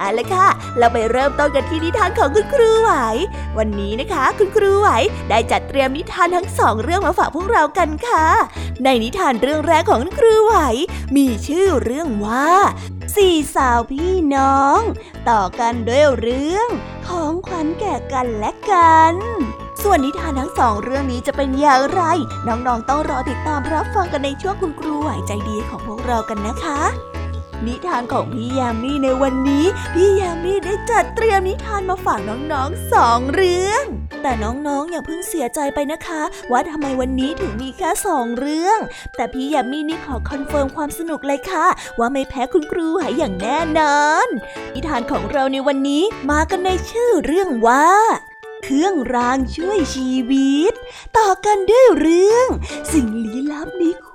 เอาละค่ะ เราไปเริ่มต้นกันที่นิทานของคุณครูไหว วันนี้นะคะ คุณครูไหวได้จัดเตรียมนิทานทั้งสองเรื่องมาฝากพวกเรากันค่ะ ในนิทานเรื่องแรกของคุณครูไหว มีชื่อเรื่องว่าสี่สาวพี่น้อง ต่อกันด้วยเรื่อง ของขวัญแก่กันและกัน ส่วนนิทานทั้งสองเรื่องนี้จะเป็นอย่างไร น้องๆต้องรอติดตามรับฟังกันในช่วงคุณครูไหวใจดีของพวกเรากันนะคะ นิทานของพี่ยามีในวันนี้ พี่ยามีได้จัดเตรียมนิทานมาฝากน้องๆสองเรื่อง แต่น้องๆอย่าเพิ่งเสียใจไปนะคะ ว่าทำไมวันนี้ถึงมีแค่สองเรื่อง แต่พี่ยามีนี่ขอ confirm ความสนุกเลยค่ะ ว่าไม่แพ้คุณครูหายอย่างแน่นอน นิทานของเราในวันนี้มากันในชื่อเรื่องว่าเครื่องรางช่วยชีวิต ต่อกันด้วยเรื่อง สิ่งลี้ลับในข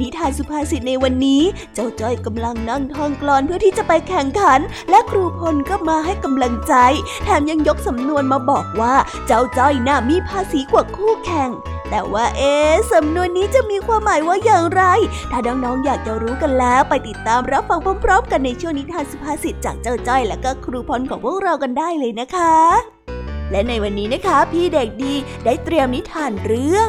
นิทานสุภาษิตในวันนี้ เจ้าจ้อยกำลังนั่งท่องกลอนเพื่อที่จะไปแข่งขัน และครูพลก็มาให้กำลังใจ แถมยังยกสำนวนมาบอกว่าเจ้าจ้อยน่ามีภาษีกว่าคู่แข่งแต่ว่าเอ๊ะสำนวนนี้จะมีความหมายว่าอย่างไร ถ้าน้องๆอยากจะรู้กันแล้วไปติดตามรับฟังพร้อมๆ กันในช่วงนิทานสุภาษิตจากเจ้าจ้อย และก็ครูพลของพวกเรากันได้เลยนะคะ และในวันนี้นะคะ พี่เด็กดีได้เตรียมนิทานเรื่อง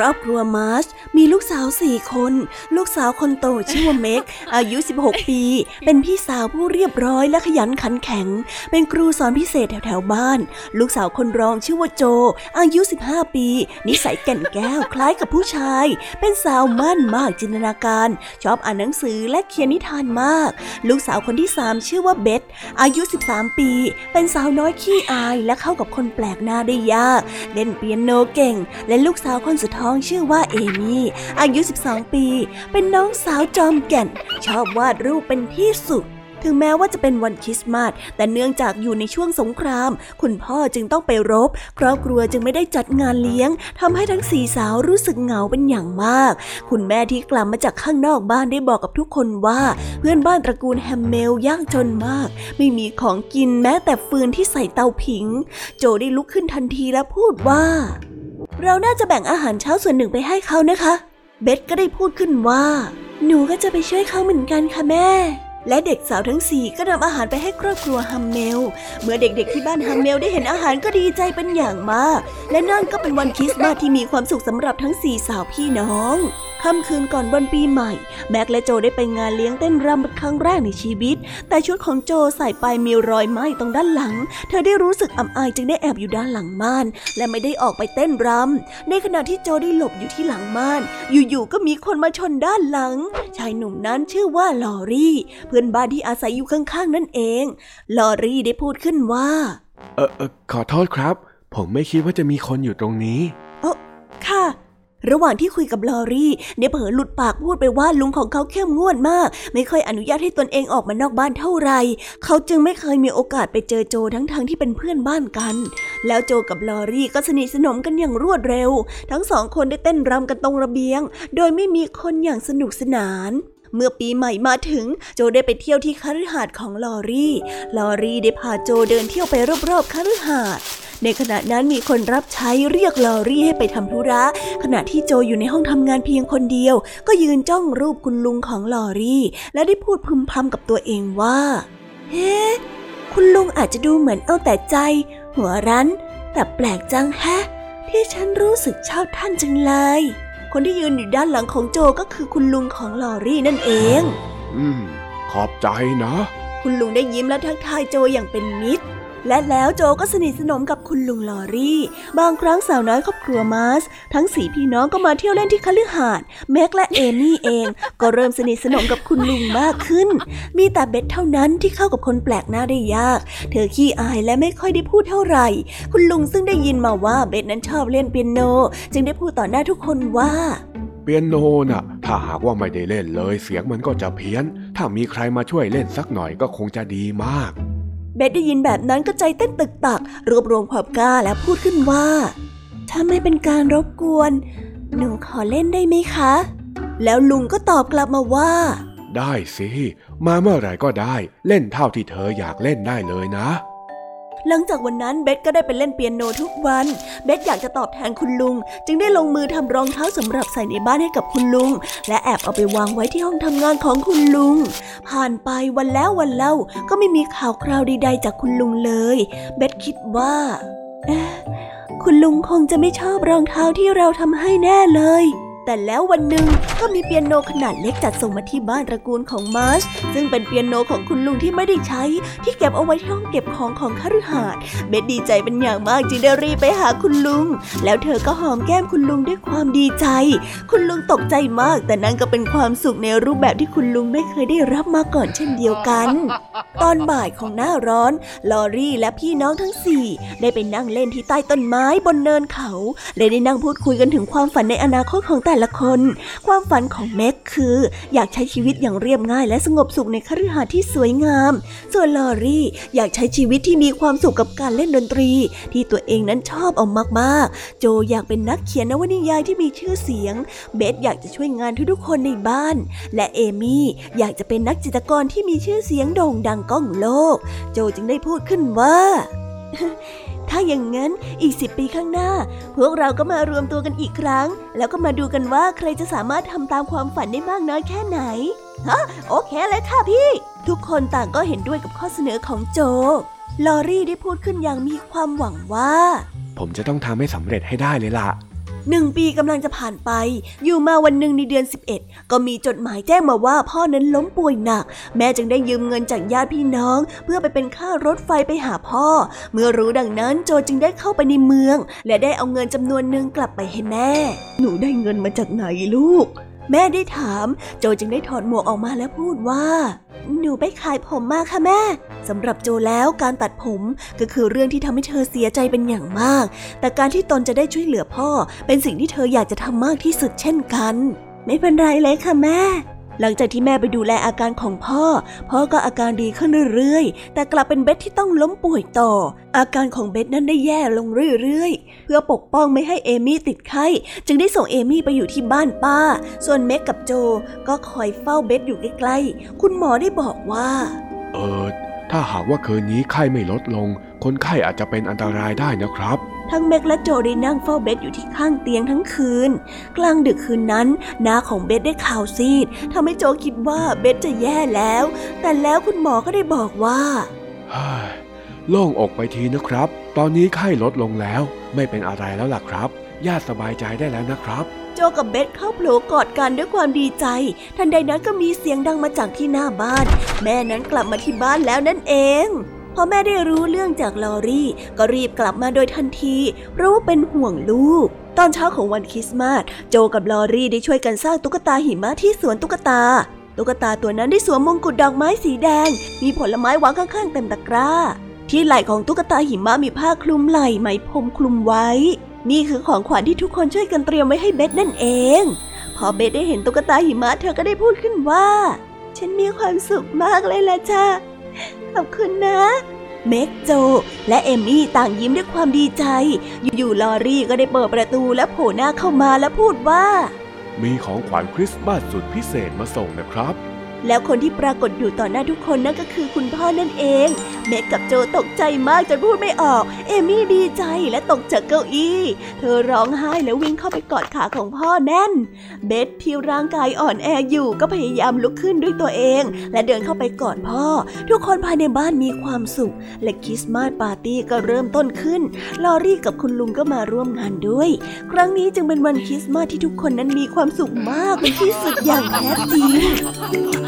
รอบครัวมาร์ชมีลูกสาวสี่คน ลูกสาวคนโตชื่อว่าเมกอายุ 16 ปี เป็นพี่สาวผู้เรียบร้อยและขยันขันแข็ง เป็นครูสอนพิเศษแถวๆบ้าน ลูกสาวคนรองชื่อว่าโจ อายุ 15 ปี นิสัยแก่นแก้วคล้ายกับผู้ชาย เป็นสาวมั่นมากจินตนาการ ชอบอ่านหนังสือและเขียนนิทานมาก ลูกสาวคนที่สามชื่อว่าเบธอายุ 13 ปี เป็นสาวน้อยขี้อายและเข้ากับคนแปลกหน้าได้ยาก เล่นเปียโนเก่ง และลูกสาวคนสุดท้องชื่อว่าเอมี่ อายุ 12 ปี เป็นน้องสาวจอมแก่น ชอบวาดรูปเป็นที่สุด ถึงแม้ว่าจะเป็นวันคริสต์มาส แต่เนื่องจากอยู่ในช่วงสงคราม คุณพ่อจึงต้องไปรบ ครอบครัวจึงไม่ได้จัดงานเลี้ยงทำให้ทั้งสี่สาวรู้สึกเหงาเป็นอย่างมาก คุณแม่ที่กลับมาจากข้างนอกบ้านได้บอกกับทุกคนว่า เพื่อนบ้านตระกูลแฮมเมลยากจนมาก ไม่มีของกินแม้แต่ฟืนที่ใส่เตาผิง โจได้ลุกขึ้นทันทีและพูดว่า เราน่าจะแบ่งอาหารเช้าส่วนหนึ่งไปให้เขานะคะ เบธก็ได้พูดขึ้นว่า หนูก็จะไปช่วยเขาเหมือนกันค่ะแม่ และเด็กสาวทั้งสี่ก็นำอาหารไปให้ครอบครัวฮัมเมล เมื่อเด็กๆที่บ้านฮัมเมลได้เห็นอาหารก็ดีใจเป็นอย่างมาก และนั่นก็เป็นวันคริสต์มาสที่มีความสุขสำหรับทั้งสี่สาวพี่น้องค่ำคืนก่อนวันปีใหม่ แม็กและโจได้ไปงานเลี้ยงเต้นรำเป็นครั้งแรกในชีวิต แต่ชุดของโจใส่ไปมีรอยไหม้ตรงด้านหลัง เธอได้รู้สึกอับอายจึงได้แอบอยู่ด้านหลังม่าน และไม่ได้ออกไปเต้นรำในขณะที่โจได้หลบอยู่ที่หลังม่าน อยู่ๆก็มีคนมาชนด้านหลัง ชายหนุ่มนั้นชื่อว่าลอรี่ เพื่อนบ้านที่อาศัยอยู่ข้างๆ นั่นเอง ลอรี่ได้พูดขึ้นว่า เออเออขอโทษครับ ผมไม่คิดว่าจะมีคนอยู่ตรงนี้ เออค่ะ ระหว่างที่คุยกับลอรี่เนเผลอหลุดปากพูดไปว่าลุงของเขาเข้มงวดมาก ไม่ค่อยอนุญาตให้ตนเองออกมานอกบ้านเท่าไหร่เขาจึงไม่เคยมีโอกาสไปเจอโจทั้งๆทที่เป็นเพื่อนบ้านกัน แล้วโจกับลอรี่ก็สนิทสนมกันอย่างรวดเร็ว ทั้งสองคนได้เต้นรำกันตรงระเบียง โดยไม่มีคนอย่างสนุกสนานเมื่อปีใหม่มาถึงโจได้ไปเที่ยวที่คฤหาสน์ของลอรี่ ลอรี่ได้พาโจเดินเที่ยวไปรอบๆคฤหาสน์ ในขณะนั้นมีคนรับใช้เรียกลอรี่ให้ไปทำธุระ ขณะที่โจอยู่ในห้องทำงานเพียงคนเดียว ก็ยืนจ้องรูปคุณลุงของลอรี่ และได้พูดพึมพำกับตัวเองว่า เฮ้คุณลุงอาจจะดูเหมือนเอาแต่ใจ หัวรั้น แต่แปลกจังแฮะ ที่ฉันรู้สึกชอบท่านจังเลย คนที่ยืนอยู่ด้านหลังของโจก็คือคุณลุงของลอรี่นั่นเอง อืม ขอบใจนะ คุณลุงได้ยิ้มและทักทายโจอย่างเป็นมิตร และแล้วโจก็สนิทสนมกับคุณลุงลอรี่ บางครั้งสาวน้อยครอบครัวมาสทั้งสี่พี่น้องก็มาเที่ยวเล่นที่คฤหาสน์แม็กและเอมี่เอง ก็เริ่มสนิทสนมกับคุณลุงมากขึ้น มีแต่เบ็ดเท่านั้นที่เข้ากับคนแปลกหน้าได้ยาก เธอขี้อายและไม่ค่อยได้พูดเท่าไหร่ คุณลุงซึ่งได้ยินมาว่าเบ็ดนั้นชอบเล่นเปียโน จึงได้พูดต่อหน้าทุกคนว่าเปียโนน่ะ ถ้าหากว่าไม่ได้เล่นเลย เสียงมันก็จะเพี้ยน ถ้ามีใครมาช่วยเล่นสักหน่อยก็คงจะดีมาก เบสได้ยินแบบนั้นก็ใจเต้นตึกตัก รวบรวมความกล้าและพูดขึ้นว่า ถ้าไม่เป็นการรบกวน หนูขอเล่นได้ไหมคะ แล้วลุงก็ตอบกลับมาว่า ได้สิ มาเมื่อไหร่ก็ได้ เล่นเท่าที่เธออยากเล่นได้เลยนะ หลังจากวันนั้นเบสก็ได้ไปเล่นเปียโนทุกวัน เบสอยากจะตอบแทนคุณลุง จึงได้ลงมือทำรองเท้าสำหรับใส่ในบ้านให้กับคุณลุง และแอบเอาไปวางไว้ที่ห้องทำงานของคุณลุง ผ่านไปวันแล้ววันเล่าก็ไม่มีข่าวคราวใดๆจากคุณลุงเลย เบสคิดว่าคุณลุงคงจะไม่ชอบรองเท้าที่เราทำให้แน่เลย แต่แล้ววันหนึ่งก็มีเปียโนขนาดเล็กจัดส่งมาที่บ้านตระกูลของมาร์ชซึ่งเป็นเปียโนของคุณลุงที่ไม่ได้ใช้ ที่เก็บเอาไว้ที่ห้องเก็บของของคฤหาสน์เบสดีใจเป็นอย่างมากจึงได้รีบไปหาคุณลุง แล้วเธอก็หอมแก้มคุณลุงด้วยความดีใจ คุณลุงตกใจมาก แต่นั่นก็เป็นความสุขในรูปแบบที่คุณลุงไม่เคยได้รับมาก่อนเช่นเดียวกัน ตอนบ่ายของหน้าร้อน ลอรี่และพี่น้องทั้งสี่ได้ไปนั่งเล่นที่ใต้ต้นไม้บนเนินเขาและได้นั่งพูดคุยกันถึงความฝันในอนาคตของแต่ละคน ความฝันของแม็กคือ อยากใช้ชีวิตอย่างเรียบง่าย และสงบสุขในคฤหาสน์ที่สวยงาม ส่วนลอรี่อยากใช้ชีวิตที่มีความสุขกับการเล่นดนตรี ที่ตัวเองนั้นชอบเอามากๆ โจอยากเป็นนักเขียนนวนิยายที่มีชื่อเสียง เบสอยากจะช่วยงานทุกๆคนในบ้าน และเอมี่อยากจะเป็นนักจิตรกรที่มีชื่อเสียงโด่งดังก้องโลก โจจึงได้พูดขึ้นว่า ถ้าอย่างนั้นอีกสิบปีข้างหน้า พวกเราก็มารวมตัวกันอีกครั้ง แล้วก็มาดูกันว่าใครจะสามารถทำตามความฝันได้มากน้อยแค่ไหนฮะโอเคเลยค่ะพี่ ทุกคนต่างก็เห็นด้วยกับข้อเสนอของโจ ลอรี่ได้พูดขึ้นอย่างมีความหวังว่า ผมจะต้องทำให้สำเร็จให้ได้เลยล่ะ หนึ่งปีกำลังจะผ่านไป อยู่มาวันหนึ่งในเดือน 11 ก็มีจดหมายแจ้งมาว่าพ่อนั้นล้มป่วยหนัก แม่จึงได้ยืมเงินจากญาติพี่น้อง เพื่อไปเป็นค่ารถไฟไปหาพ่อ เมื่อรู้ดังนั้นโจจึงได้เข้าไปในเมือง และได้เอาเงินจำนวนหนึ่งกลับไปให้แม่ หนูได้เงินมาจากไหนลูก แม่ได้ถาม โจจึงได้ถอดหมวกออกมาและพูดว่า หนูไปขายผมมาค่ะแม่สำหรับโจแล้วการตัดผมก็คือเรื่องที่ทำให้เธอเสียใจเป็นอย่างมาก แต่การที่ตนจะได้ช่วยเหลือพ่อ เป็นสิ่งที่เธออยากจะทำมากที่สุดเช่นกัน ไม่เป็นไรเลยค่ะแม่ หลังจากที่แม่ไปดูแลอาการของพ่อ พ่อก็อาการดีขึ้นเรื่อยๆ แต่กลับเป็นเบสที่ต้องล้มป่วยต่อ อาการของเบสนั้นได้แย่ลงเรื่อยๆ เพื่อปกป้องไม่ให้เอมี่ติดไข้ จึงได้ส่งเอมี่ไปอยู่ที่บ้านป้า ส่วนเมกกับโจก็คอยเฝ้าเบสอยู่ใกล้ๆ คุณหมอได้บอกว่า เออ ถ้าหากว่าคืนนี้ไข้ไม่ลดลง คนไข้อาจจะเป็นอันตรายได้นะครับ ทั้งเมกและโจได้นั่งเฝ้าเบสอยู่ที่ข้างเตียงทั้งคืน กลางดึกคืนนั้นน้าของเบสได้ข่าวซีดทำให้โจคิดว่าเบสจะแย่แล้ว แต่แล้วคุณหมอก็ได้บอกว่าเฮ้ยโล่งอกไปทีนะครับ ตอนนี้ไข้ลดลงแล้ว ไม่เป็นอะไรแล้วล่ะครับ ญาติสบายใจได้แล้วนะครับ โจกับเบสเข้าโผล่กอดกันด้วยความดีใจ ทันใดนั้นก็มีเสียงดังมาจากที่หน้าบ้าน แม่นั้นกลับมาที่บ้านแล้วนั่นเองพอแม่ได้รู้เรื่องจากลอรี่ ก็รีบกลับมาโดยทันทีเพราะว่าเป็นห่วงลูกตอนเช้าของวันคริสต์มาสโจกับลอรี่ได้ช่วยกันสร้างตุ๊กตาหิมะที่สวนตุ๊กตา ตุ๊กตาตัวนั้นได้สวมมงกุฎดอกไม้สีแดง มีผลไม้วางข้างๆเต็มตะกร้า ที่ไหล่ของตุ๊กตาหิมะมีผ้าคลุมไหล่ไหมพรมคลุมไว้ นี่คือของขวัญที่ทุกคนช่วยกันเตรียมไว้ให้เบสนั่นเอง พอเบสได้เห็นตุ๊กตาหิมะเธอก็ได้พูดขึ้นว่า ฉันมีความสุขมากเลยล่ะจ้าขอบคุณนะเมกโจ และเอมมี่ต่างยิ้มด้วยความดีใจ อยู่ๆลอรี่ก็ได้เปิดประตูและโผล่หน้าเข้ามาและพูดว่า มีของขวัญคริสต์มาสสุดพิเศษมาส่งนะครับ แล้วคนที่ปรากฏอยู่ต่อหน้าทุกคนนั่นก็คือคุณพ่อนั่นเอง เม็กกับโจตกใจมากจนพูดไม่ออก เอมี่ดีใจและตกจากเก้าอี้ เธอร้องไห้แล้ววิ่งเข้าไปกอดขาของพ่อแน่น เบสที่ร่างกายอ่อนแออยู่ก็พยายามลุกขึ้นด้วยตัวเอง และเดินเข้าไปกอดพ่อ ทุกคนภายในบ้านมีความสุข และคริสต์มาสปาร์ตี้ก็เริ่มต้นขึ้น ลอรี่กับคุณลุงก็มาร่วมงานด้วย ครั้งนี้จึงเป็นวันคริสต์มาสที่ทุกคนนั้นมีความสุขมากเป็นที่สุดอย่างแท้จริง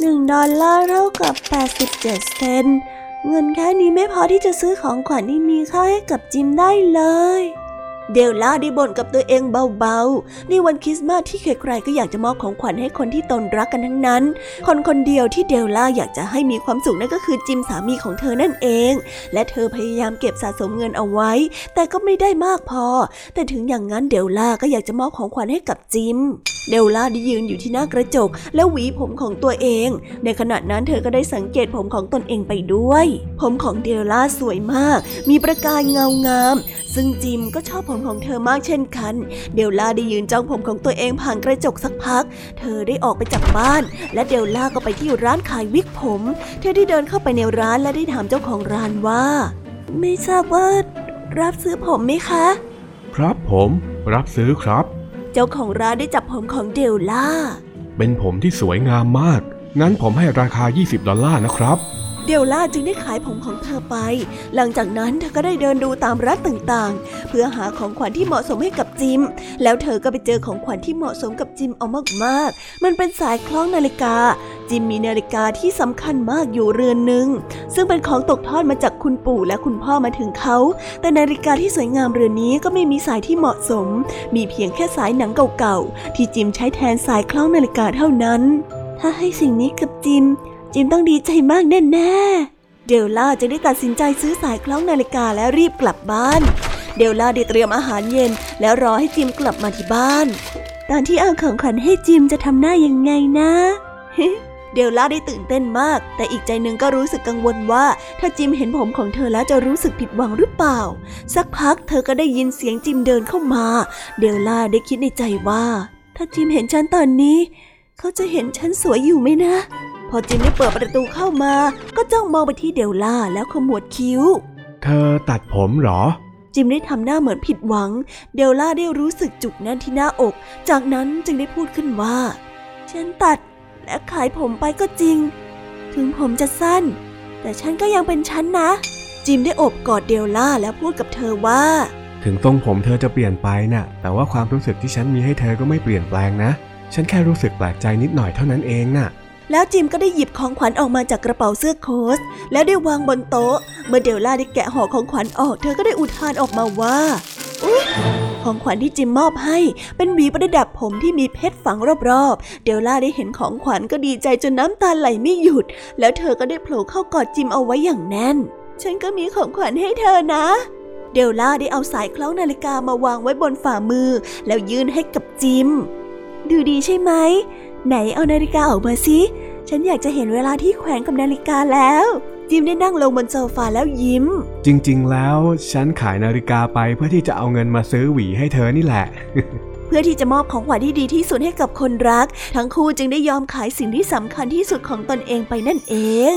หนึ่งดอลลาร์เท่ากับ 87 เซน เงินแค่นี้ไม่พอที่จะซื้อของขวัญที่มีค่าให้กับจิมได้เลย เดลล่าได้บ่นกับตัวเองเบาๆ ในวันคริสต์มาสที่ใครๆก็อยากจะมอบของขวัญให้คนที่ตนรักกันทั้งนั้น คนคนเดียวที่เดลล่าอยากจะให้มีความสุขนั่นก็คือจิมสามีของเธอนั่นเอง และเธอพยายามเก็บสะสมเงินเอาไว้ แต่ก็ไม่ได้มากพอ แต่ถึงอย่างนั้นเดลล่าก็อยากจะมอบของขวัญให้กับจิม เดลล่าได้ยืนอยู่ที่หน้ากระจก แล้วหวีผมของตัวเอง ในขณะนั้นเธอก็ได้สังเกตผมของตนเองไปด้วย ผมของเดลล่าสวยมาก มีประกายเงางาม ซึ่งจิมก็ชอบผมของเธอมากเช่นกัน เดลล่าได้ยืนจ้องผมของตัวเองผ่านกระจกสักพัก เธอได้ออกไปจากบ้าน และเดลล่าก็ไปที่ร้านขายวิกผม เธอได้เดินเข้าไปในร้านและได้ถามเจ้าของร้านว่า ไม่ทราบว่ารับซื้อผมไหมคะ ครับผมรับซื้อครับ เจ้าของร้านได้จับผมของเดลล่า เป็นผมที่สวยงามมาก งั้นผมให้ราคา 20 ดอลลาร์นะครับ เดลล่าจึงได้ขายผมของเธอไป หลังจากนั้นเธอก็ได้เดินดูตามร้านต่างๆ เพื่อหาของขวัญที่เหมาะสมให้กับจิม แล้วเธอก็ไปเจอของขวัญที่เหมาะสมกับจิมเอามากๆ มันเป็นสายคล้องนาฬิกา จิมมีนาฬิกาที่สำคัญมากอยู่เรือนหนึ่ง ซึ่งเป็นของตกทอดมาจากคุณปู่และคุณพ่อมาถึงเขา แต่นาฬิกาที่สวยงามเรือนนี้ก็ไม่มีสายที่เหมาะสม มีเพียงแค่สายหนังเก่าๆที่จิมใช้แทนสายคล้องนาฬิกาเท่านั้น ถ้าให้สิ่งนี้กับจิม จิมต้องดีใจมากแน่ๆ เดลล่าจะได้ตัดสินใจซื้อสายคล้องนาฬิกาและรีบกลับบ้าน เดลล่าได้เตรียมอาหารเย็น แล้วรอให้จิมกลับมาที่บ้าน ตอนที่เอาของขวัญให้จิมจะทำหน้ายังไงนะเดลล่าได้ตื่นเต้นมาก แต่อีกใจหนึ่งก็รู้สึกกังวลว่า ถ้าจิมเห็นผมของเธอแล้วจะรู้สึกผิดหวังหรือเปล่า สักพักเธอก็ได้ยินเสียงจิมเดินเข้ามา เดลล่าได้คิดในใจว่า ถ้าจิมเห็นฉันตอนนี้ เขาจะเห็นฉันสวยอยู่ไหมนะ พอจิมได้เปิดประตูเข้ามา ก็จ้องมองไปที่เดลล่าแล้วขมวดคิ้ว เธอตัดผมเหรอ จิมได้ทำหน้าเหมือนผิดหวัง เดลล่าได้รู้สึกจุกแน่นที่หน้าอก จากนั้นจึงได้พูดขึ้นว่า ฉันตัดและขายผมไปก็จริง ถึงผมจะสั้น แต่ฉันก็ยังเป็นฉันนะ จิมได้โอบกอดเดลล่าแล้วพูดกับเธอว่า ถึงทรงผมเธอจะเปลี่ยนไปน่ะ แต่ว่าความรู้สึกที่ฉันมีให้เธอก็ไม่เปลี่ยนแปลงนะ ฉันแค่รู้สึกแปลกใจนิดหน่อยเท่านั้นเองน่ะ แล้วจิมก็ได้หยิบของขวัญออกมาจากกระเป๋าเสื้อโค้ทแล้วได้วางบนโต๊ะ เมื่อเดลล่าได้แกะห่อของขวัญออก เธอก็ได้อุทานออกมาว่าอุ๊ยของขวัญที่จิมมอบให้ เป็นหวีประดับผมที่มีเพชรฝังรอบๆ เดลล่าได้เห็นของขวัญก็ดีใจจนน้ำตาไหลไม่หยุด แล้วเธอก็ได้โผล่เข้ากอดจิมเอาไว้อย่างแน่น ฉันก็มีของขวัญให้เธอนะเดลล่าได้เอาสายคล้องนาฬิกามาวางไว้บนฝ่ามือ แล้วยื่นให้กับจิม ดูดีใช่ไหม ไหนเอานาฬิกาออกมาสิฉันอยากจะเห็นเวลาที่แขวนกับนาฬิกาแล้ว จิมได้นั่งลงบนโซฟาแล้วยิ้ม จริงๆ แล้วฉันขายนาฬิกาไปเพื่อที่จะเอาเงินมาซื้อหวีให้เธอนี่แหละเพื่อที่จะมอบของขวัญที่ดีที่สุดให้กับคนรัก ทั้งคู่จึงได้ยอมขายสิ่งที่สำคัญที่สุดของตนเองไปนั่นเอง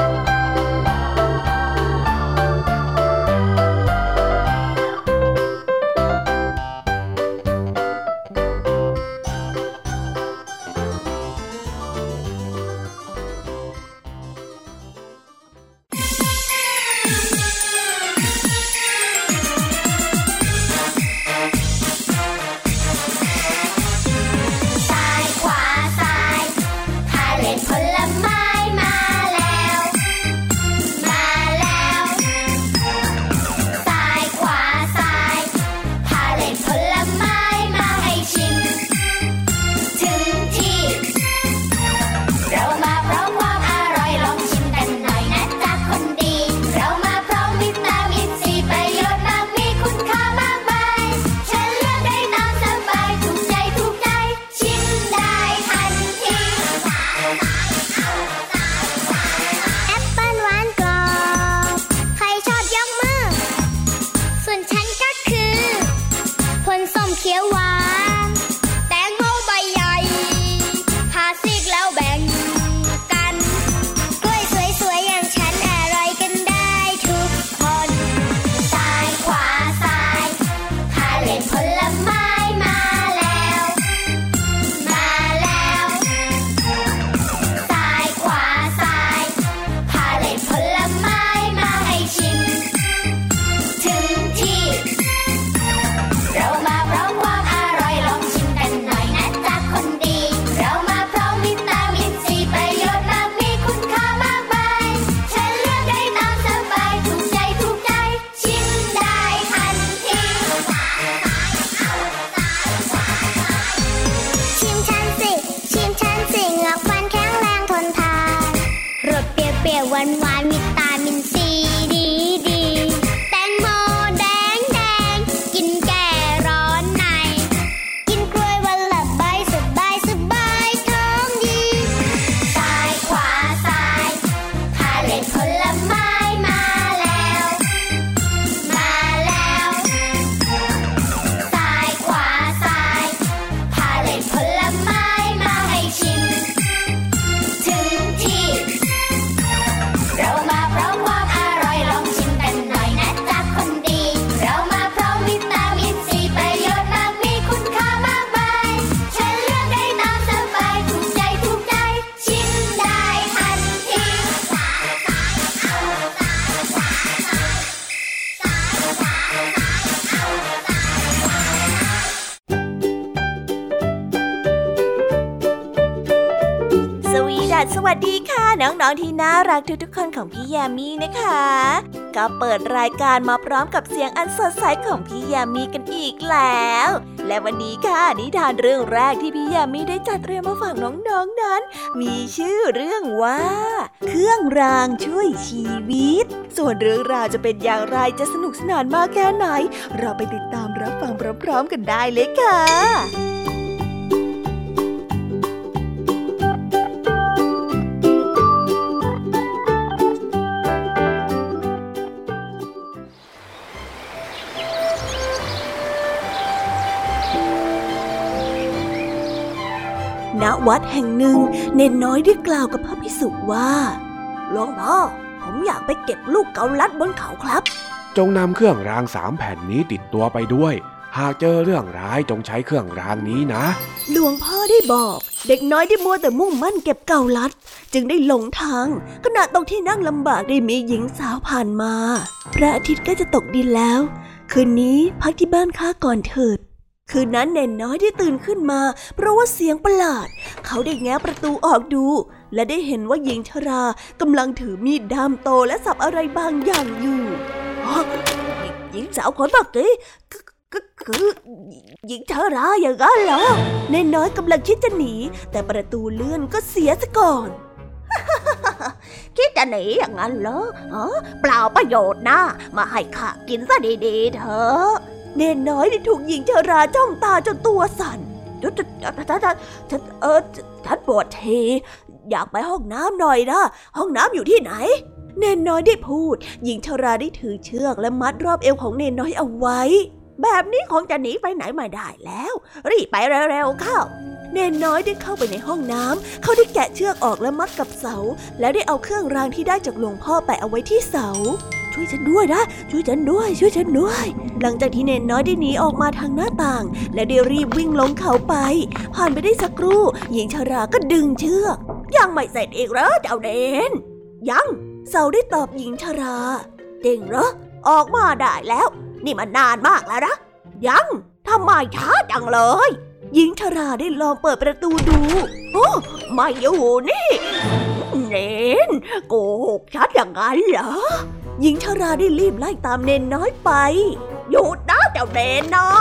วัสดีค่ะ น้องๆที่น่ารักทุกๆคนของพี่แยมมี่นะคะ ก็เปิดรายการมาพร้อมกับเสียงอันสดใสของพี่แยมมี่กันอีกแล้ว และวันนี้ค่ะนิทานเรื่องแรกที่พี่แยมมี่ได้จัดเตรียมมาฝากน้องๆนั้น มีชื่อเรื่องว่า เครื่องรางช่วยชีวิต ส่วนเรื่องราวจะเป็นอย่างไรจะสนุกสนานมากแค่ไหน เราไปติดตามรับฟังพร้อมๆกันได้เลยค่ะ วัดแห่งหนึ่ง เนนน้อยได้กล่าวกับพระพิสุว่าหลวงพ่อผมอยากไปเก็บลูกเกาลัดบนเขาครับ จงนำเครื่องรางสามแผ่นนี้ติดตัวไปด้วย หากเจอเรื่องร้ายจงใช้เครื่องรางนี้นะ หลวงพ่อได้บอก เด็กน้อยได้มัวแต่มุ่งมั่นเก็บเกาลัด จึงได้หลงทาง ขณะตรงที่นั่งลำบากได้มีหญิงสาวผ่านมา พระอาทิตย์ก็จะตกดินแล้ว คืนนี้พักที่บ้านข้าก่อนเถิด คืนนั้นเนนน้อยได้ตื่นขึ้นมา เพราะว่าเสียงประหลาด เขาได้แง้ประตูออกดู และได้เห็นว่าหญิงชรากำลังถือมีดดามโตและสับอะไรบางอย่างอยู่หญิงสาวคนเมื่อกี้ก็คือหญิงชราอย่างนั้นเหรอเนนน้อยกำลังคิดจะหนี แต่ประตูเลื่อนก็เสียซะก่อนคิดจะหนีอย่างนั้นเหรอเปล่าประโยชน์นะ มาให้ข้ากินซะดีๆเถอะ เนนน้อยได้ถูกหญิงชราจ้องตาจนตัวสั่นฉันฉันฉันฉันเออฉันปวดทีอยากไปห้องน้ำหน่อยนะ ห้องน้ำอยู่ที่ไหน เนนน้อยได้พูด หญิงชราได้ถือเชือกและมัดรอบเอวของเนนน้อยเอาไว้ แบบนี้คงจะหนีไปไหนไม่ได้แล้ว รีบไปเร็วๆเข้าเนนน้อยได้เข้าไปในห้องน้ำเขาได้แกะเชือกออกและมัดกับเสา แล้วได้เอาเครื่องรางที่ได้จากหลวงพ่อไปเอาไว้ที่เสา ช่วยฉันด้วยนะ ช่วยฉันด้วย ช่วยฉันด้วย หลังจากที่เนนน้อยได้หนีออกมาทางหน้าต่าง และได้รีบวิ่งลงเขาไป ผ่านไปได้สักครู่ หญิงชาราก็ดึงเชือก ยังไม่เสร็จอีกเหรอเจ้าเดนยังเสาได้ตอบหญิงชาราจริงเหรอ ออกมาได้แล้ว นี่มันนานมากแล้วนะ ยังทำไมช้าจังเลยหญิงชาราได้ลองเปิดประตูดู โอ้ไม่อยู่นี่ เนนโกหกชัดอย่างนั้นเหรอ หญิงชาราได้รีบไล่ตามเนนน้อยไป หยุดนะเจ้าเนนน้อ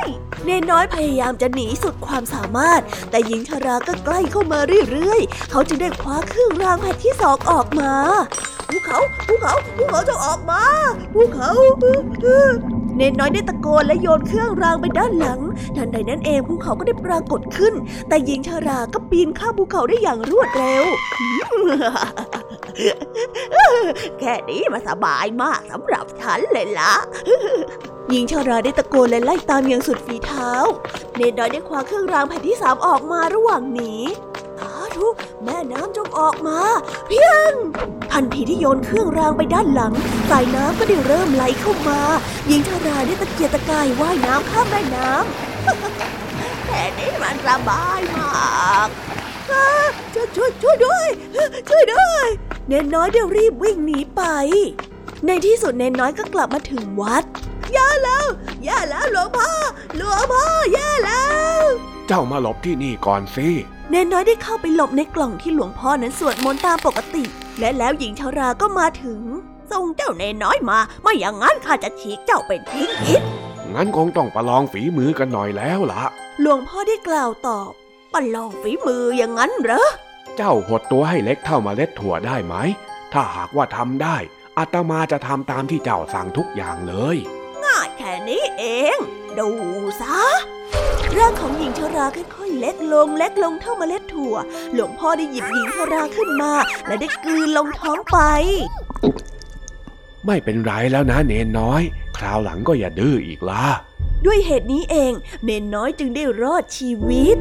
ย เนนน้อยพยายามจะหนีสุดความสามารถ แต่หญิงชาราก็ใกล้เข้ามาเรื่อยๆ เขาจึงได้คว้าเครื่องรางแผ่นที่สองออกมา ภูเขาภูเขาภูเขาจะออกมาภูเขาเนนน้อยได้ตะโกนและโยนเครื่องรางไปด้านหลัง ทันใดนั้นเองภูเขาก็ได้ปรากฏขึ้น แต่หญิงชาราก็ปีนข้ามภูเขาได้อย่างรวดเร็ว แค่นี้มาสบายมากสำหรับฉันเลยละหญิงชาราได้ตะโกนและไล่ตามอย่างสุดฝีเท้า เนนน้อยได้คว้าเครื่องรางแผ่นที่สามออกมาระหว่างหนี ธุแม่น้ำจงออกมา เพียง ทันทีที่โยนเครื่องรางไปด้านหลัง สายน้ำก็ได้เริ่มไหลเข้ามาหญิงชาราได้ตะเกียกตะกายว่ายน้ำข้ามแม่น้ำแค่นี้มันสบายมากช่วยช่วยช่วยด้วย ช่วยด้วย เนนน้อยได้รีบวิ่งหนีไป ในที่สุดเนนน้อยก็กลับมาถึงวัด ย่าแล้ว ย่าแล้วหลวงพ่อ หลวงพ่อย่าแล้ว เจ้ามาหลบที่นี่ก่อนสิเนนน้อยได้เข้าไปหลบในกล่องที่หลวงพ่อนั้นสวดมนต์ตามปกติ และแล้วหญิงชาราก็มาถึงส่งเจ้าเนนน้อยมา ไม่อย่างนั้นข้าจะฉีกเจ้าเป็นทิ้งอิฐงั้นคงต้องประลองฝีมือกันหน่อยแล้วล่ะ หลวงพ่อได้กล่าวตอบประลองฝีมืออย่างนั้นเหรอ เจ้าหดตัวให้เล็กเท่าเมล็ดถั่วได้ไหม ถ้าหากว่าทำได้อาตมาจะทำตามที่เจ้าสั่งทุกอย่างเลย ง่ายแค่นี้เอง ดูซะ ร่างของหญิงชราค่อยๆเล็กลงเล็กลงเท่าเมล็ดถั่ว หลวงพ่อได้หยิบหญิงชราขึ้นมา และได้กลืนลงท้องไป ไม่เป็นไรแล้วนะเนนน้อย คราวหลังก็อย่าดื้ออีกล่ะด้วยเหตุนี้เอง เนนน้อยจึงได้รอดชีวิต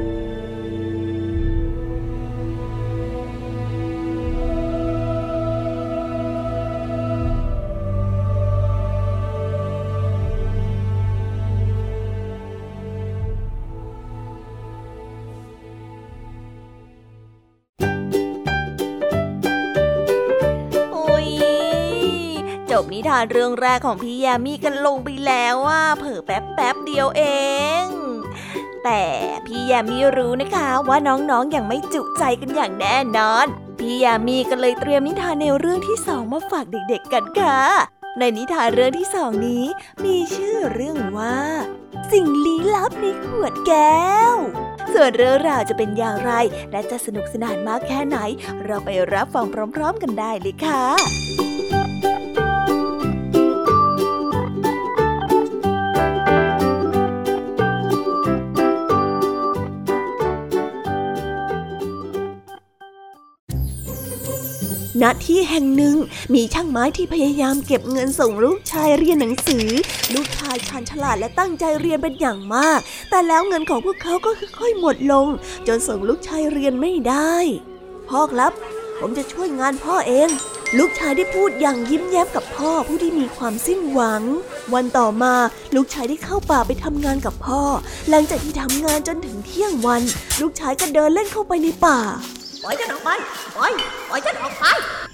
านเรื่องแรกของพี่ยามีกันลงไปแล้วว่าเผอแป๊บแป๊บเดียวเอง แต่พี่ยามีรู้นะคะว่าน้องๆออย่างไม่จุใจกันอย่างแน่นอน พี่ยามีก็เลยเตรียมนิทานแนวเรื่องที่สองมาฝากเด็กๆกันค่ะ ในนิทานเรื่องที่สองนี้ มีชื่อเรื่องว่า สิ่งลี้ลับในขวดแก้วส่วนเรื่องราวจะเป็นอย่างไร และจะสนุกสนานมากแค่ไหน เราไปรับฟังพร้อม ๆ กันได้เลยค่ะ ณที่แห่งหนึ่ง มีช่างไม้ที่พยายามเก็บเงินส่งลูกชายเรียนหนังสือ ลูกชายชาญฉลาดและตั้งใจเรียนเป็นอย่างมาก แต่แล้วเงินของพวกเขาก็ค่อยๆหมดลง จนส่งลูกชายเรียนไม่ได้ พ่อครับ ผมจะช่วยงานพ่อเองลูกชายได้พูดอย่างยิ้มแย้มกับพ่อผู้ที่มีความสิ้นหวัง วันต่อมาลูกชายได้เข้าป่าไปทำงานกับพ่อ หลังจากที่ทำงานจนถึงเที่ยงวัน ลูกชายก็เดินเล่นเข้าไปในป่า ปล่อยฉันออกไปปล่อยปล่อยฉันออกไป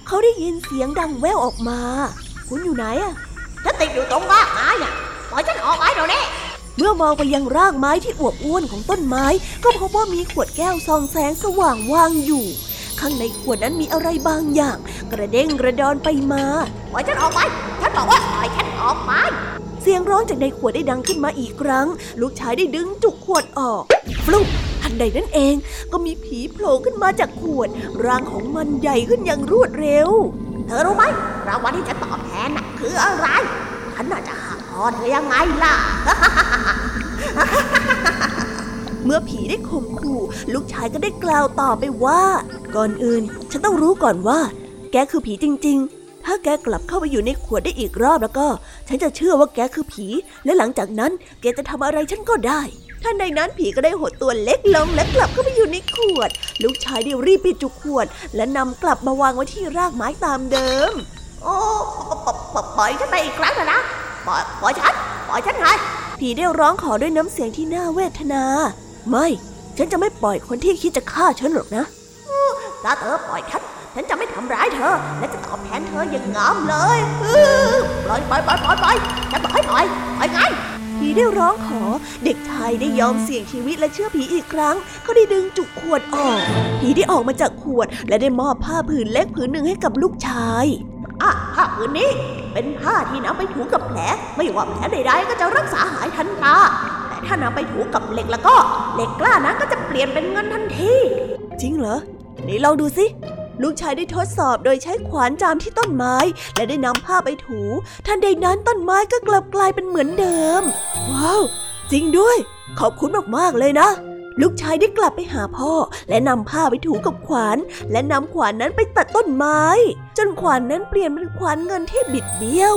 เขาได้ยินเสียงดังแว่วออกมา คุณอยู่ไหนอะฉันติดอยู่ตรงรากไม้น่ะปล่อยฉันออกไปเดี๋ยวนี้เมื่อมองไปยังรากไม้ที่อวบอ้วนของต้นไม้ ก็พบว่ามีขวดแก้วซองแสงสว่างวางอยู่ ข้างในขวดนั้นมีอะไรบางอย่าง กระเด้งกระดอนไปมาปล่อยฉันออกไป ฉันบอกว่าปล่อยฉันออกไปเสียงร้องจากในขวดได้ดังขึ้นมาอีกครั้ง ลูกชายได้ดึงจุกขวดออกฟลุ๊กทันใดนั้นเองก็มีผีโผล่ขึ้นมาจากขวด ร่างของมันใหญ่ขึ้นอย่างรวดเร็ว เธอรู้ไหมรางวัลที่ฉันตอบแทนน่ะคืออะไร ฉันน่าจะหักคอเธอยังไงล่ะ เมื่อผีได้ข่มขู่ลูกชายก็ได้กล่าวต่อไปว่า ก่อนอื่น ฉันต้องรู้ก่อนว่า แกคือผีจริง ๆ ถ้าแกกลับเข้าไปอยู่ในขวดได้อีกรอบแล้วก็ ฉันจะเชื่อว่าแกคือผี และหลังจากนั้นแกจะทำอะไรฉันก็ได้ท่านใดนั้นผีก็ได้หดตัวเล็กลงและกลับเข้าไปอยู่ในขวด ลูกชายได้รีบปิดจุกขวด และนำกลับมาวางไว้ที่รากไม้ตามเดิม โอ้ปล่อยปล่อยปล่อยฉันไปอีกครั้งนะปล่อยปล่อยฉันปล่อยฉันไงผีได้ร้องขอด้วยน้ำเสียงที่น่าเวทนา ไม่ ฉันจะไม่ปล่อยคนที่คิดจะฆ่าฉันหรอกนะ ถ้าเธอปล่อยฉัน ฉันจะไม่ทำร้ายเธอ และจะตอบแทนเธออย่างงามเลยอื้อปล่อยปล่อยปล่อยปล่อยปล่อยฉันบอกให้ปล่อยปล่อยไงผีได้ร้องขอ เด็กชายได้ยอมเสี่ยงชีวิตและเชื่อผีอีกครั้ง เขาได้ดึงจุกขวดออก ผีได้ออกมาจากขวด และได้มอบผ้าผืนเล็กผืนหนึ่งให้กับลูกชายอะผ้าผืนนี้ เป็นผ้าที่นำไปถูกับแผล ไม่ว่าแผลใดๆก็จะรักษาหายทันตาแต่ถ้านำไปถูกับเหล็กแล้วก็ เหล็กกล้านั้นก็จะเปลี่ยนเป็นเงินทันที จริงเหรอไหนลองดูสิ ลูกชายได้ทดสอบโดยใช้ขวานจามที่ต้นไม้ และได้นำผ้าไปถู ทันใดนั้นต้นไม้ก็กลับกลายเป็นเหมือนเดิม ว้าว จริงด้วย ขอบคุณมากๆเลยนะลูกชายได้กลับไปหาพ่อ และนำผ้าไปถูกับขวาน และนำขวานนั้นไปตัดต้นไม้ จนขวานนั้นเปลี่ยนเป็นขวานเงินที่บิดเบี้ยว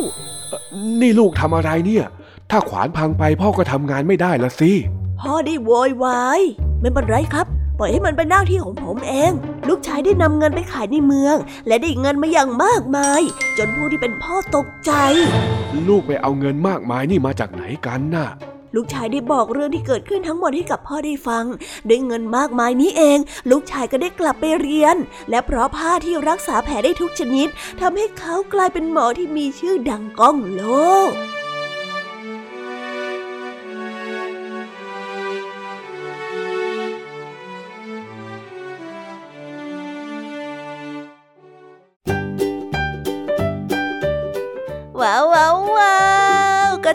นี่ลูกทำอะไรเนี่ย ถ้าขวานพังไปพ่อก็ทำงานไม่ได้ละสิ พ่อได้โวยวายไม่เป็นไรครับ ปล่อยให้มันเป็นหน้าที่ของผมเอง ลูกชายได้นำเงินไปขายในเมือง และได้เงินมาอย่างมากมาย จนผู้ที่เป็นพ่อตกใจ ลูกไปเอาเงินมากมายนี่มาจากไหนกันน่ะลูกชายได้บอกเรื่องที่เกิดขึ้นทั้งหมดให้กับพ่อได้ฟัง ด้วยเงินมากมายนี้เอง ลูกชายก็ได้กลับไปเรียน และเพราะผ้าที่รักษาแผลได้ทุกชนิดทำให้เขากลายเป็นหมอที่มีชื่อดังก้องโลก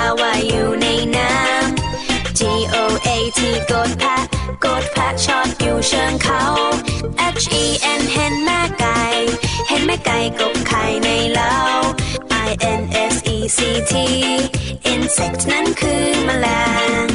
าว่ายอยู่ในน้ำ G O A T กดแพะกดแพะชอตอยู่เชิงเขา H E N เห็นแม่ไก่ เห็นแม่ไก่กบไข่ในเล้า I N S E C T insect นั้นคือแมลง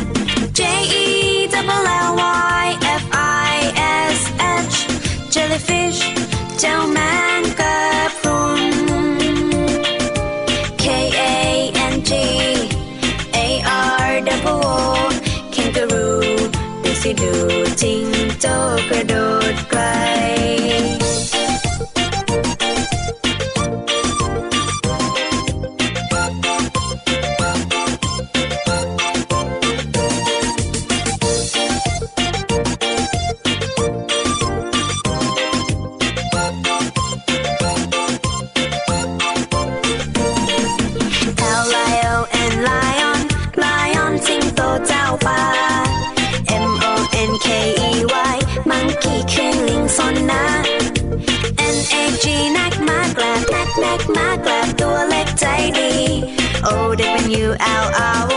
W L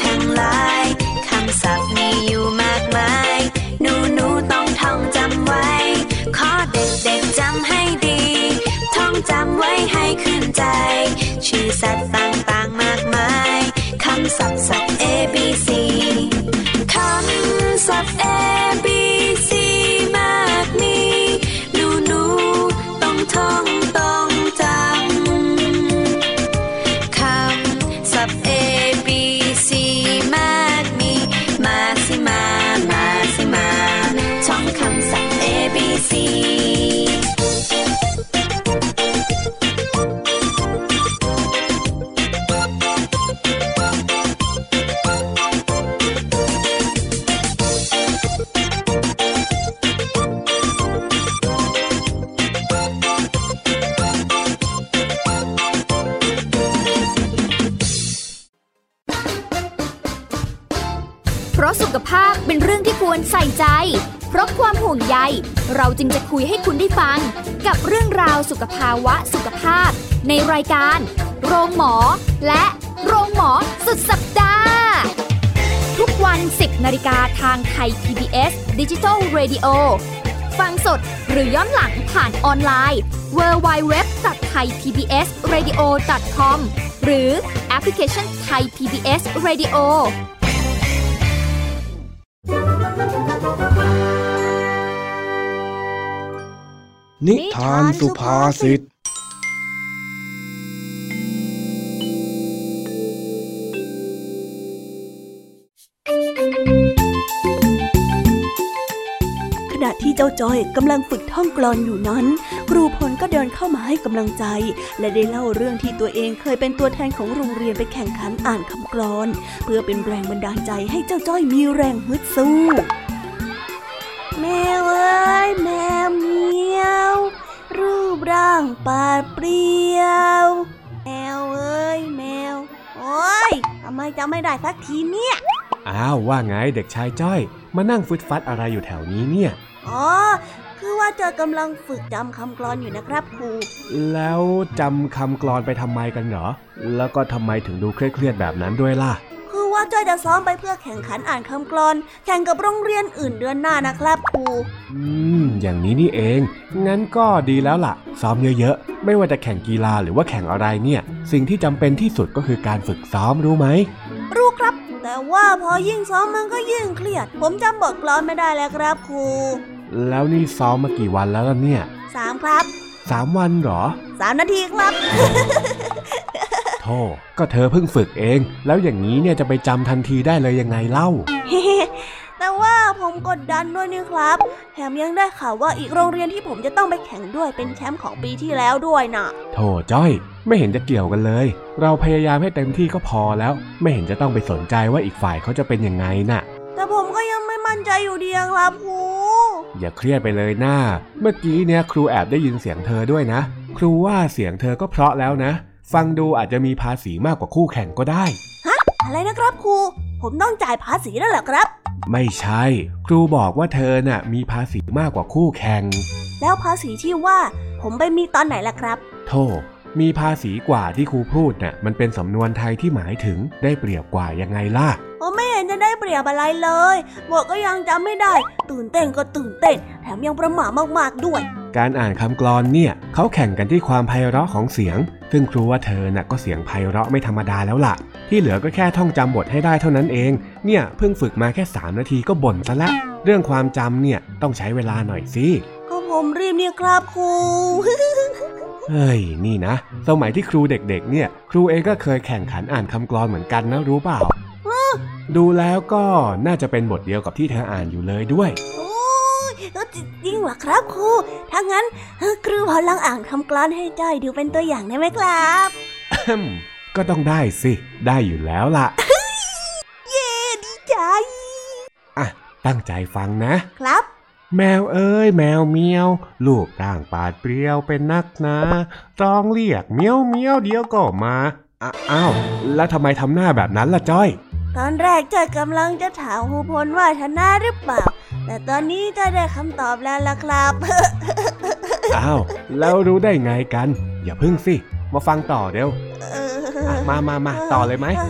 ชื่อสั ราะสุขภาพเป็นเรื่องที่ควรใส่ใจ เพราะความห่วงใย เราจึงจะคุยให้คุณได้ฟัง กับเรื่องราวสุขภาวะสุขภาพ ในรายการ โรงหมอ และโรงหมอสุดสัปดาห์ ทุกวัน 10นาฬิกาทางไทย PBS Digital Radio ฟังสดหรือย้อนหลังผ่านออนไลน์ www.thaipbsradio.com หรือแอปพลิเคชัน Thai PBS Radio นิทานสุภาษิต ขณะที่เจ้าจ้อยกำลังฝึกท่องกลอนอยู่นั้น ครูพลก็เดินเข้ามาให้กำลังใจ และได้เล่าเรื่องที่ตัวเองเคยเป็นตัวแทนของโรงเรียนไปแข่งขันอ่านคำกลอน เพื่อเป็นแรงบันดาลใจให้เจ้าจ้อยมีแรงฮึดสู้ แมวเอ้ยแมวเมียว รูปร่างปาดเปรียว แมวเอ้ยแมว โอ้ยทำไมจะไม่ได้สักทีเนี่ยอ้าวว่าไงเด็กชายจ้อย มานั่งฟึดฟัดอะไรอยู่แถวนี้เนี่ยอ๋อคือว่าเจอกำลังฝึกจำคำกลอนอยู่นะครับครูแล้วจำคำกลอนไปทำไมกันเหรอแล้วก็ทำไมถึงดูเครียดๆแบบนั้นด้วยล่ะคือ ว่าจ้อยจะซ้อมไปเพื่อแข่งขันอ่านคำกลอน แข่งกับโรงเรียนอื่นเดือนหน้านะครับครูอืม อย่างนี้นี่เอง งั้นก็ดีแล้วล่ะ ซ้อมเยอะๆ ไม่ว่าจะแข่งกีฬาหรือว่าแข่งอะไรเนี่ย สิ่งที่จำเป็นที่สุดก็คือการฝึกซ้อมรู้ไหม รู้ครับ แต่ว่าพอยิ่งซ้อมมันก็ยิ่งเครียด ผมจำบทกลอนไม่ได้แล้วครับครู แล้วนี่ซ้อมมากี่วันแล้วล่ะเนี่ยสามครับสามวันเหรอสามนาทีครับ โธ่ก็เธอเพิ่งฝึกเอง แล้วอย่างนี้เนี่ยจะไปจำทันทีได้เลยยังไงเล่า แต่ว่าผมกดดันด้วยนี่ครับ แถมยังได้ข่าวว่าอีกโรงเรียนที่ผมจะต้องไปแข่งด้วยเป็นแชมป์ของปีที่แล้วด้วยน่ะโถจ้อย ไม่เห็นจะเกี่ยวกันเลย เราพยายามให้เต็มที่ก็พอแล้ว ไม่เห็นจะต้องไปสนใจว่าอีกฝ่ายเขาจะเป็นยังไงน่ะ แต่ผมก็ยังไม่มั่นใจอยู่ดีอะครับครูอย่าเครียดไปเลยหน้า เมื่อกี้เนี่ยครูแอบได้ยินเสียงเธอด้วยนะ ครูว่าเสียงเธอก็เพราะแล้วนะ ฟังดูอาจจะมีภาษีมากกว่าคู่แข่งก็ได้อะไรนะครับครู ผมต้องจ่ายภาษีแล้วเหรอครับ ไม่ใช่ ครูบอกว่าเธอน่ะมีภาษีมากกว่าคู่แข่ง แล้วภาษีที่ว่า ผมไปมีตอนไหนล่ะครับ โธ่มีภาษีกว่าที่ครูพูดน่ะมันเป็นสำนวนไทยที่หมายถึงได้เปรียบกว่ายังไงล่ะ ผมไม่เห็นจะได้เปรียบอะไรเลยบทก็ยังจำไม่ได้ ตื่นเต้นก็ตื่นเต้น แถมยังประหม่ามากๆด้วย การอ่านคำกลอนเนี่ยเขาแข่งกันที่ความไพเราะของเสียง ซึ่งครูว่าเธอน่ะก็เสียงไพเราะไม่ธรรมดาแล้วล่ะ ที่เหลือก็แค่ท่องจำบทให้ได้เท่านั้นเอง เนี่ยเพิ่งฝึกมาแค่ 3 นาทีก็บ่นซะละ เรื่องความจำเนี่ยต้องใช้เวลาหน่อยสิก็ผมรีบนี่ครับครูเฮ้ย นี่นะ สมัยที่ครูเด็กๆ เนี่ย ครูเองก็เคยแข่งขันอ่านคำกลอนเหมือนกันนะรู้เปล่า ดูแล้วก็น่าจะเป็นบทเดียวกับที่เธออ่านอยู่เลยด้วย โอ้ยเออจริงเหรอครับครู ถ้างั้นเออครูพอลองอ่านคำกลอนให้จ้อยดูเป็นตัวอย่างได้ไหมครับก็ต้องได้สิ ได้อยู่แล้วล่ะ เย้ดีใจ อะ ตั้งใจฟังนะ ครับ แมวเอ้ยแมวเมียวลูกต่างปาดเปรี้ยวเป็นนักหนาร้องเรียกเมียวเมียวเดียวก็มาอะอ้าวแล้วทำไมทำหน้าแบบนั้นล่ะจ้อย ตอนแรกเจ้ากำลังจะถามครูพลว่าชนะหรือเปล่า แต่ตอนนี้เจ้าได้คำตอบแล้วล่ะครับ อ้าวแล้วรู้ได้ไงกัน อย่าพึ่งสิ มาฟังต่อเร็วอะมามามาต่อเลยไหมเอ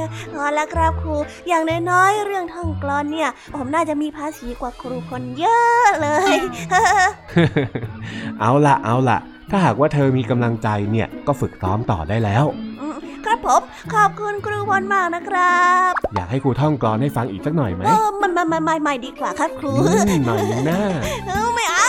อพอแล้วครับครู อย่างน้อยๆ เรื่องท่องกลอนเนี่ย ผมน่าจะมีภาษีกว่าครูคนเยอะเลย เอาละเอาละถ้าหากว่าเธอมีกำลังใจเนี่ย ก็ฝึกซ้อมต่อได้แล้วอืม ครับผม ขอบคุณครูพลมากนะครับ อยากให้ครูท่องกลอนให้ฟังอีกสักหน่อยไหมเออไม่ไม่ไม่ไม่ไม่ดีกว่าครับครูอืมหน่อยนึงนะเออไม่เอา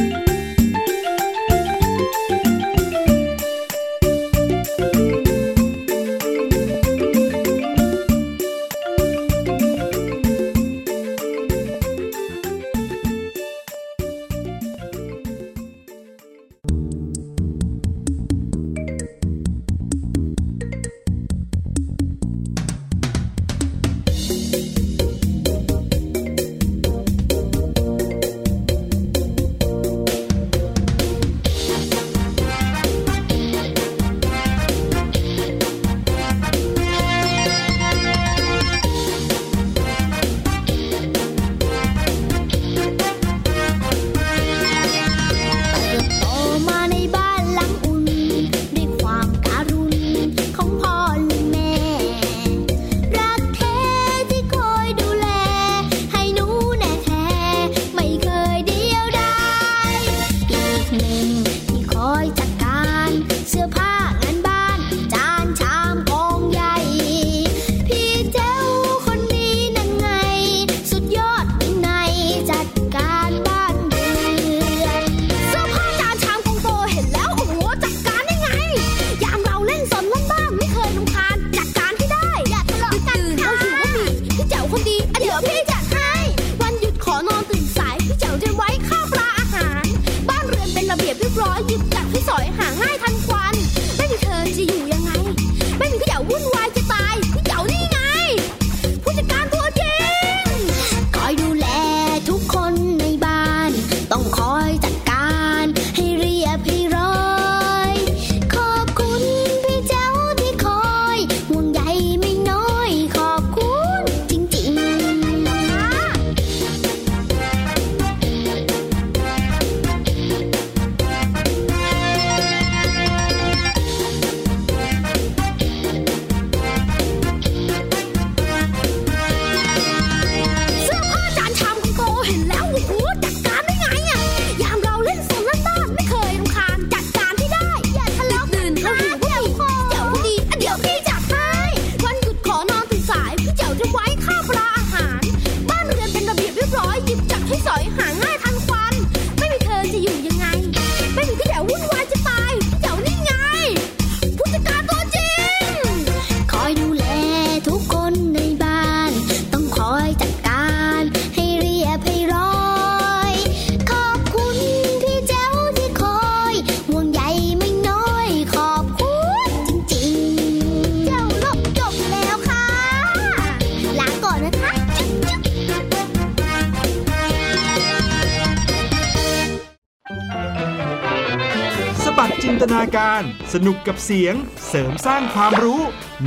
การสนุกกับเสียงเสริมสร้างความรู้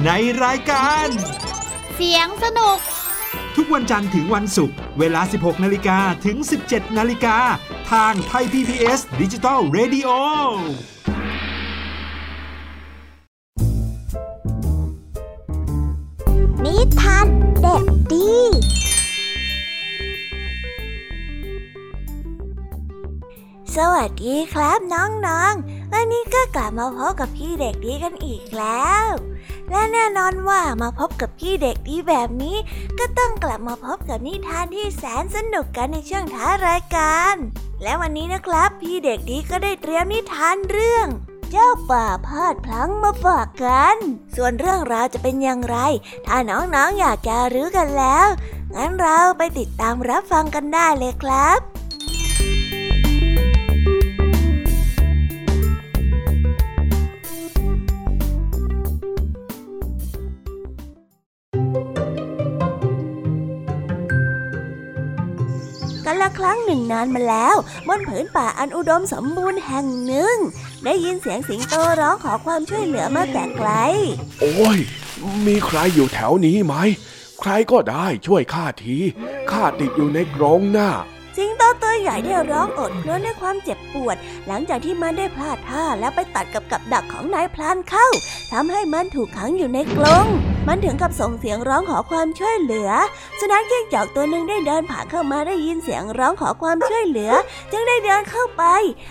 ในรายการ เสียงสนุก ทุกวันจันทร์ถึงวันศุกร์เวลา 16 นาฬิกาถึง 17 นาฬิกา ทางไทย PPS ดิจิตอล Radio นี้กันอีกแล้ว และแน่นอนว่ามาพบกับพี่เด็กดีแบบนี้ ก็ต้องกลับมาพบกับนิทานที่แสนสนุกกันในช่วงท้ารายการ และวันนี้นะครับ พี่เด็กดีก็ได้เตรียมนิทานเรื่องเจ้าป่าพาดพลั้งมาฝากกัน ส่วนเรื่องราวจะเป็นอย่างไร ถ้าน้องๆออยากจะรู้กันแล้ว งั้นเราไปติดตามรับฟังกันได้เลยครับ รั้งหนึ่งนานมาแล้วบนผืนป่าอันอุดมสมบูรณ์แห่งหนึ่ง ได้ยินเสียงสิงโตร้องขอความช่วยเหลือมาแต่ไกล โอ้ย มีใครอยู่แถวนี้ไหม ใครก็ได้ช่วยข้าที ข้าติดอยู่ในกรงน่ะสิงโตตัวใหญ่ได้ร้องโอดครวญด้วยความเจ็บปวด หลังจากที่มันได้พลาดท่าและไปตัดกับกับดักของนายพลานเข้าทำให้มันถูกขังอยู่ในกรง มันถึงกับส่งเสียงร้องขอความช่วยเหลือ สุนัขจิ้งจอกตัวหนึ่งได้เดินผ่านเข้ามาได้ยินเสียงร้องขอความช่วยเหลือ จึงได้เดินเข้าไป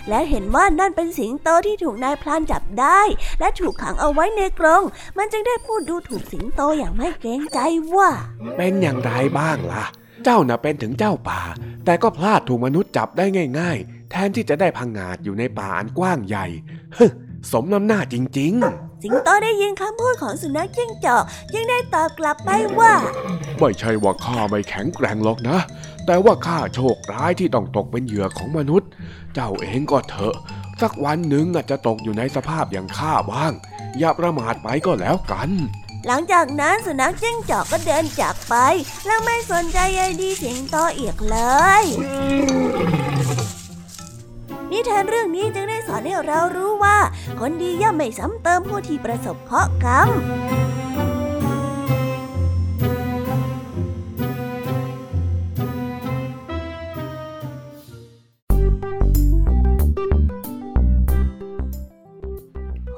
และเห็นว่านั่นเป็นสิงโตที่ถูกนายพลานจับได้ และถูกขังเอาไว้ในกรงมันจึงได้พูดดูถูกสิงโตอย่างไม่เกรงใจว่า เป็นอย่างไรบ้างล่ะ เจ้าน่ะเป็นถึงเจ้าป่า แต่ก็พลาดถูกมนุษย์จับได้ง่าย ๆ แทนที่จะได้พังงาดอยู่ในป่าอันกว้างใหญ่ฮึ สมน้ำหน้าจริง ๆ สิงโตได้ยินคำพูดของสุนัขจิ้งจอกจึงได้ตอบกลับไปว่า ไม่ใช่ว่าข้าไม่แข็งแกร่งหรอกนะ แต่ว่าข้าโชคร้ายที่ต้องตกเป็นเหยื่อของมนุษย์ เจ้าเองก็เถอะ สักวันหนึ่งอาจจะตกอยู่ในสภาพอย่างข้าบ้าง อย่าประมาทไปก็แล้วกันหลังจากนั้นสุนัขจิ้งจอกก็เดินจากไป และไม่สนใจใยดีสิงโตอีกเลย นิทานเรื่องนี้จึงได้สอนให้เรารู้ว่า คนดีย่อมไม่ซ้ำเติมผู้ที่ประสบเคราะห์กรรม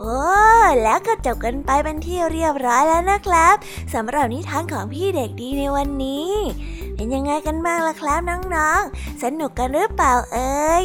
โอ้แล้วก็จบกันไปเป็นที่เรียบร้อยแล้วนะครับสำหรับนิทานของพี่เด็กดีในวันนี้ เป็นยังไงกันบ้างล่ะครับน้องๆ สนุกกันหรือเปล่าเอ่ย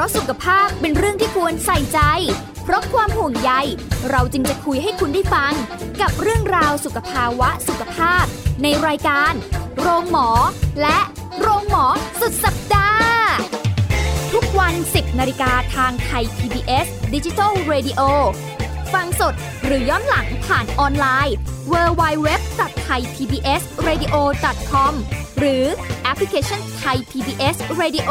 ราะสุขภาพเป็นเรื่องที่ควรใส่ใจ เพราะความห่วงใย เราจึงจะคุยให้คุณได้ฟัง กับเรื่องราวสุขภาวะสุขภาพ ในรายการ โรงหมอ และโรงหมอสุดสัปดาห์ทุกวัน 10นาฬิกาทางไทย PBS Digital Radio ฟังสดหรือย้อนหลังผ่านออนไลน์ www.thaipbsradio.com หรือแอปพลิเคชัน Thai PBS Radio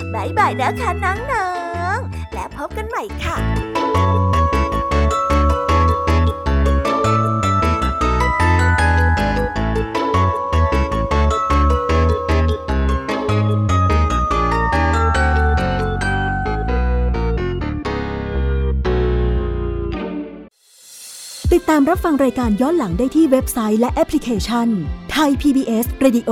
บายบายนะคะน้องๆ และพบกันใหม่ค่ะติดตามรับฟังรายการย้อนหลังได้ที่เว็บไซต์และแอปพลิเคชันไทย PBS Radio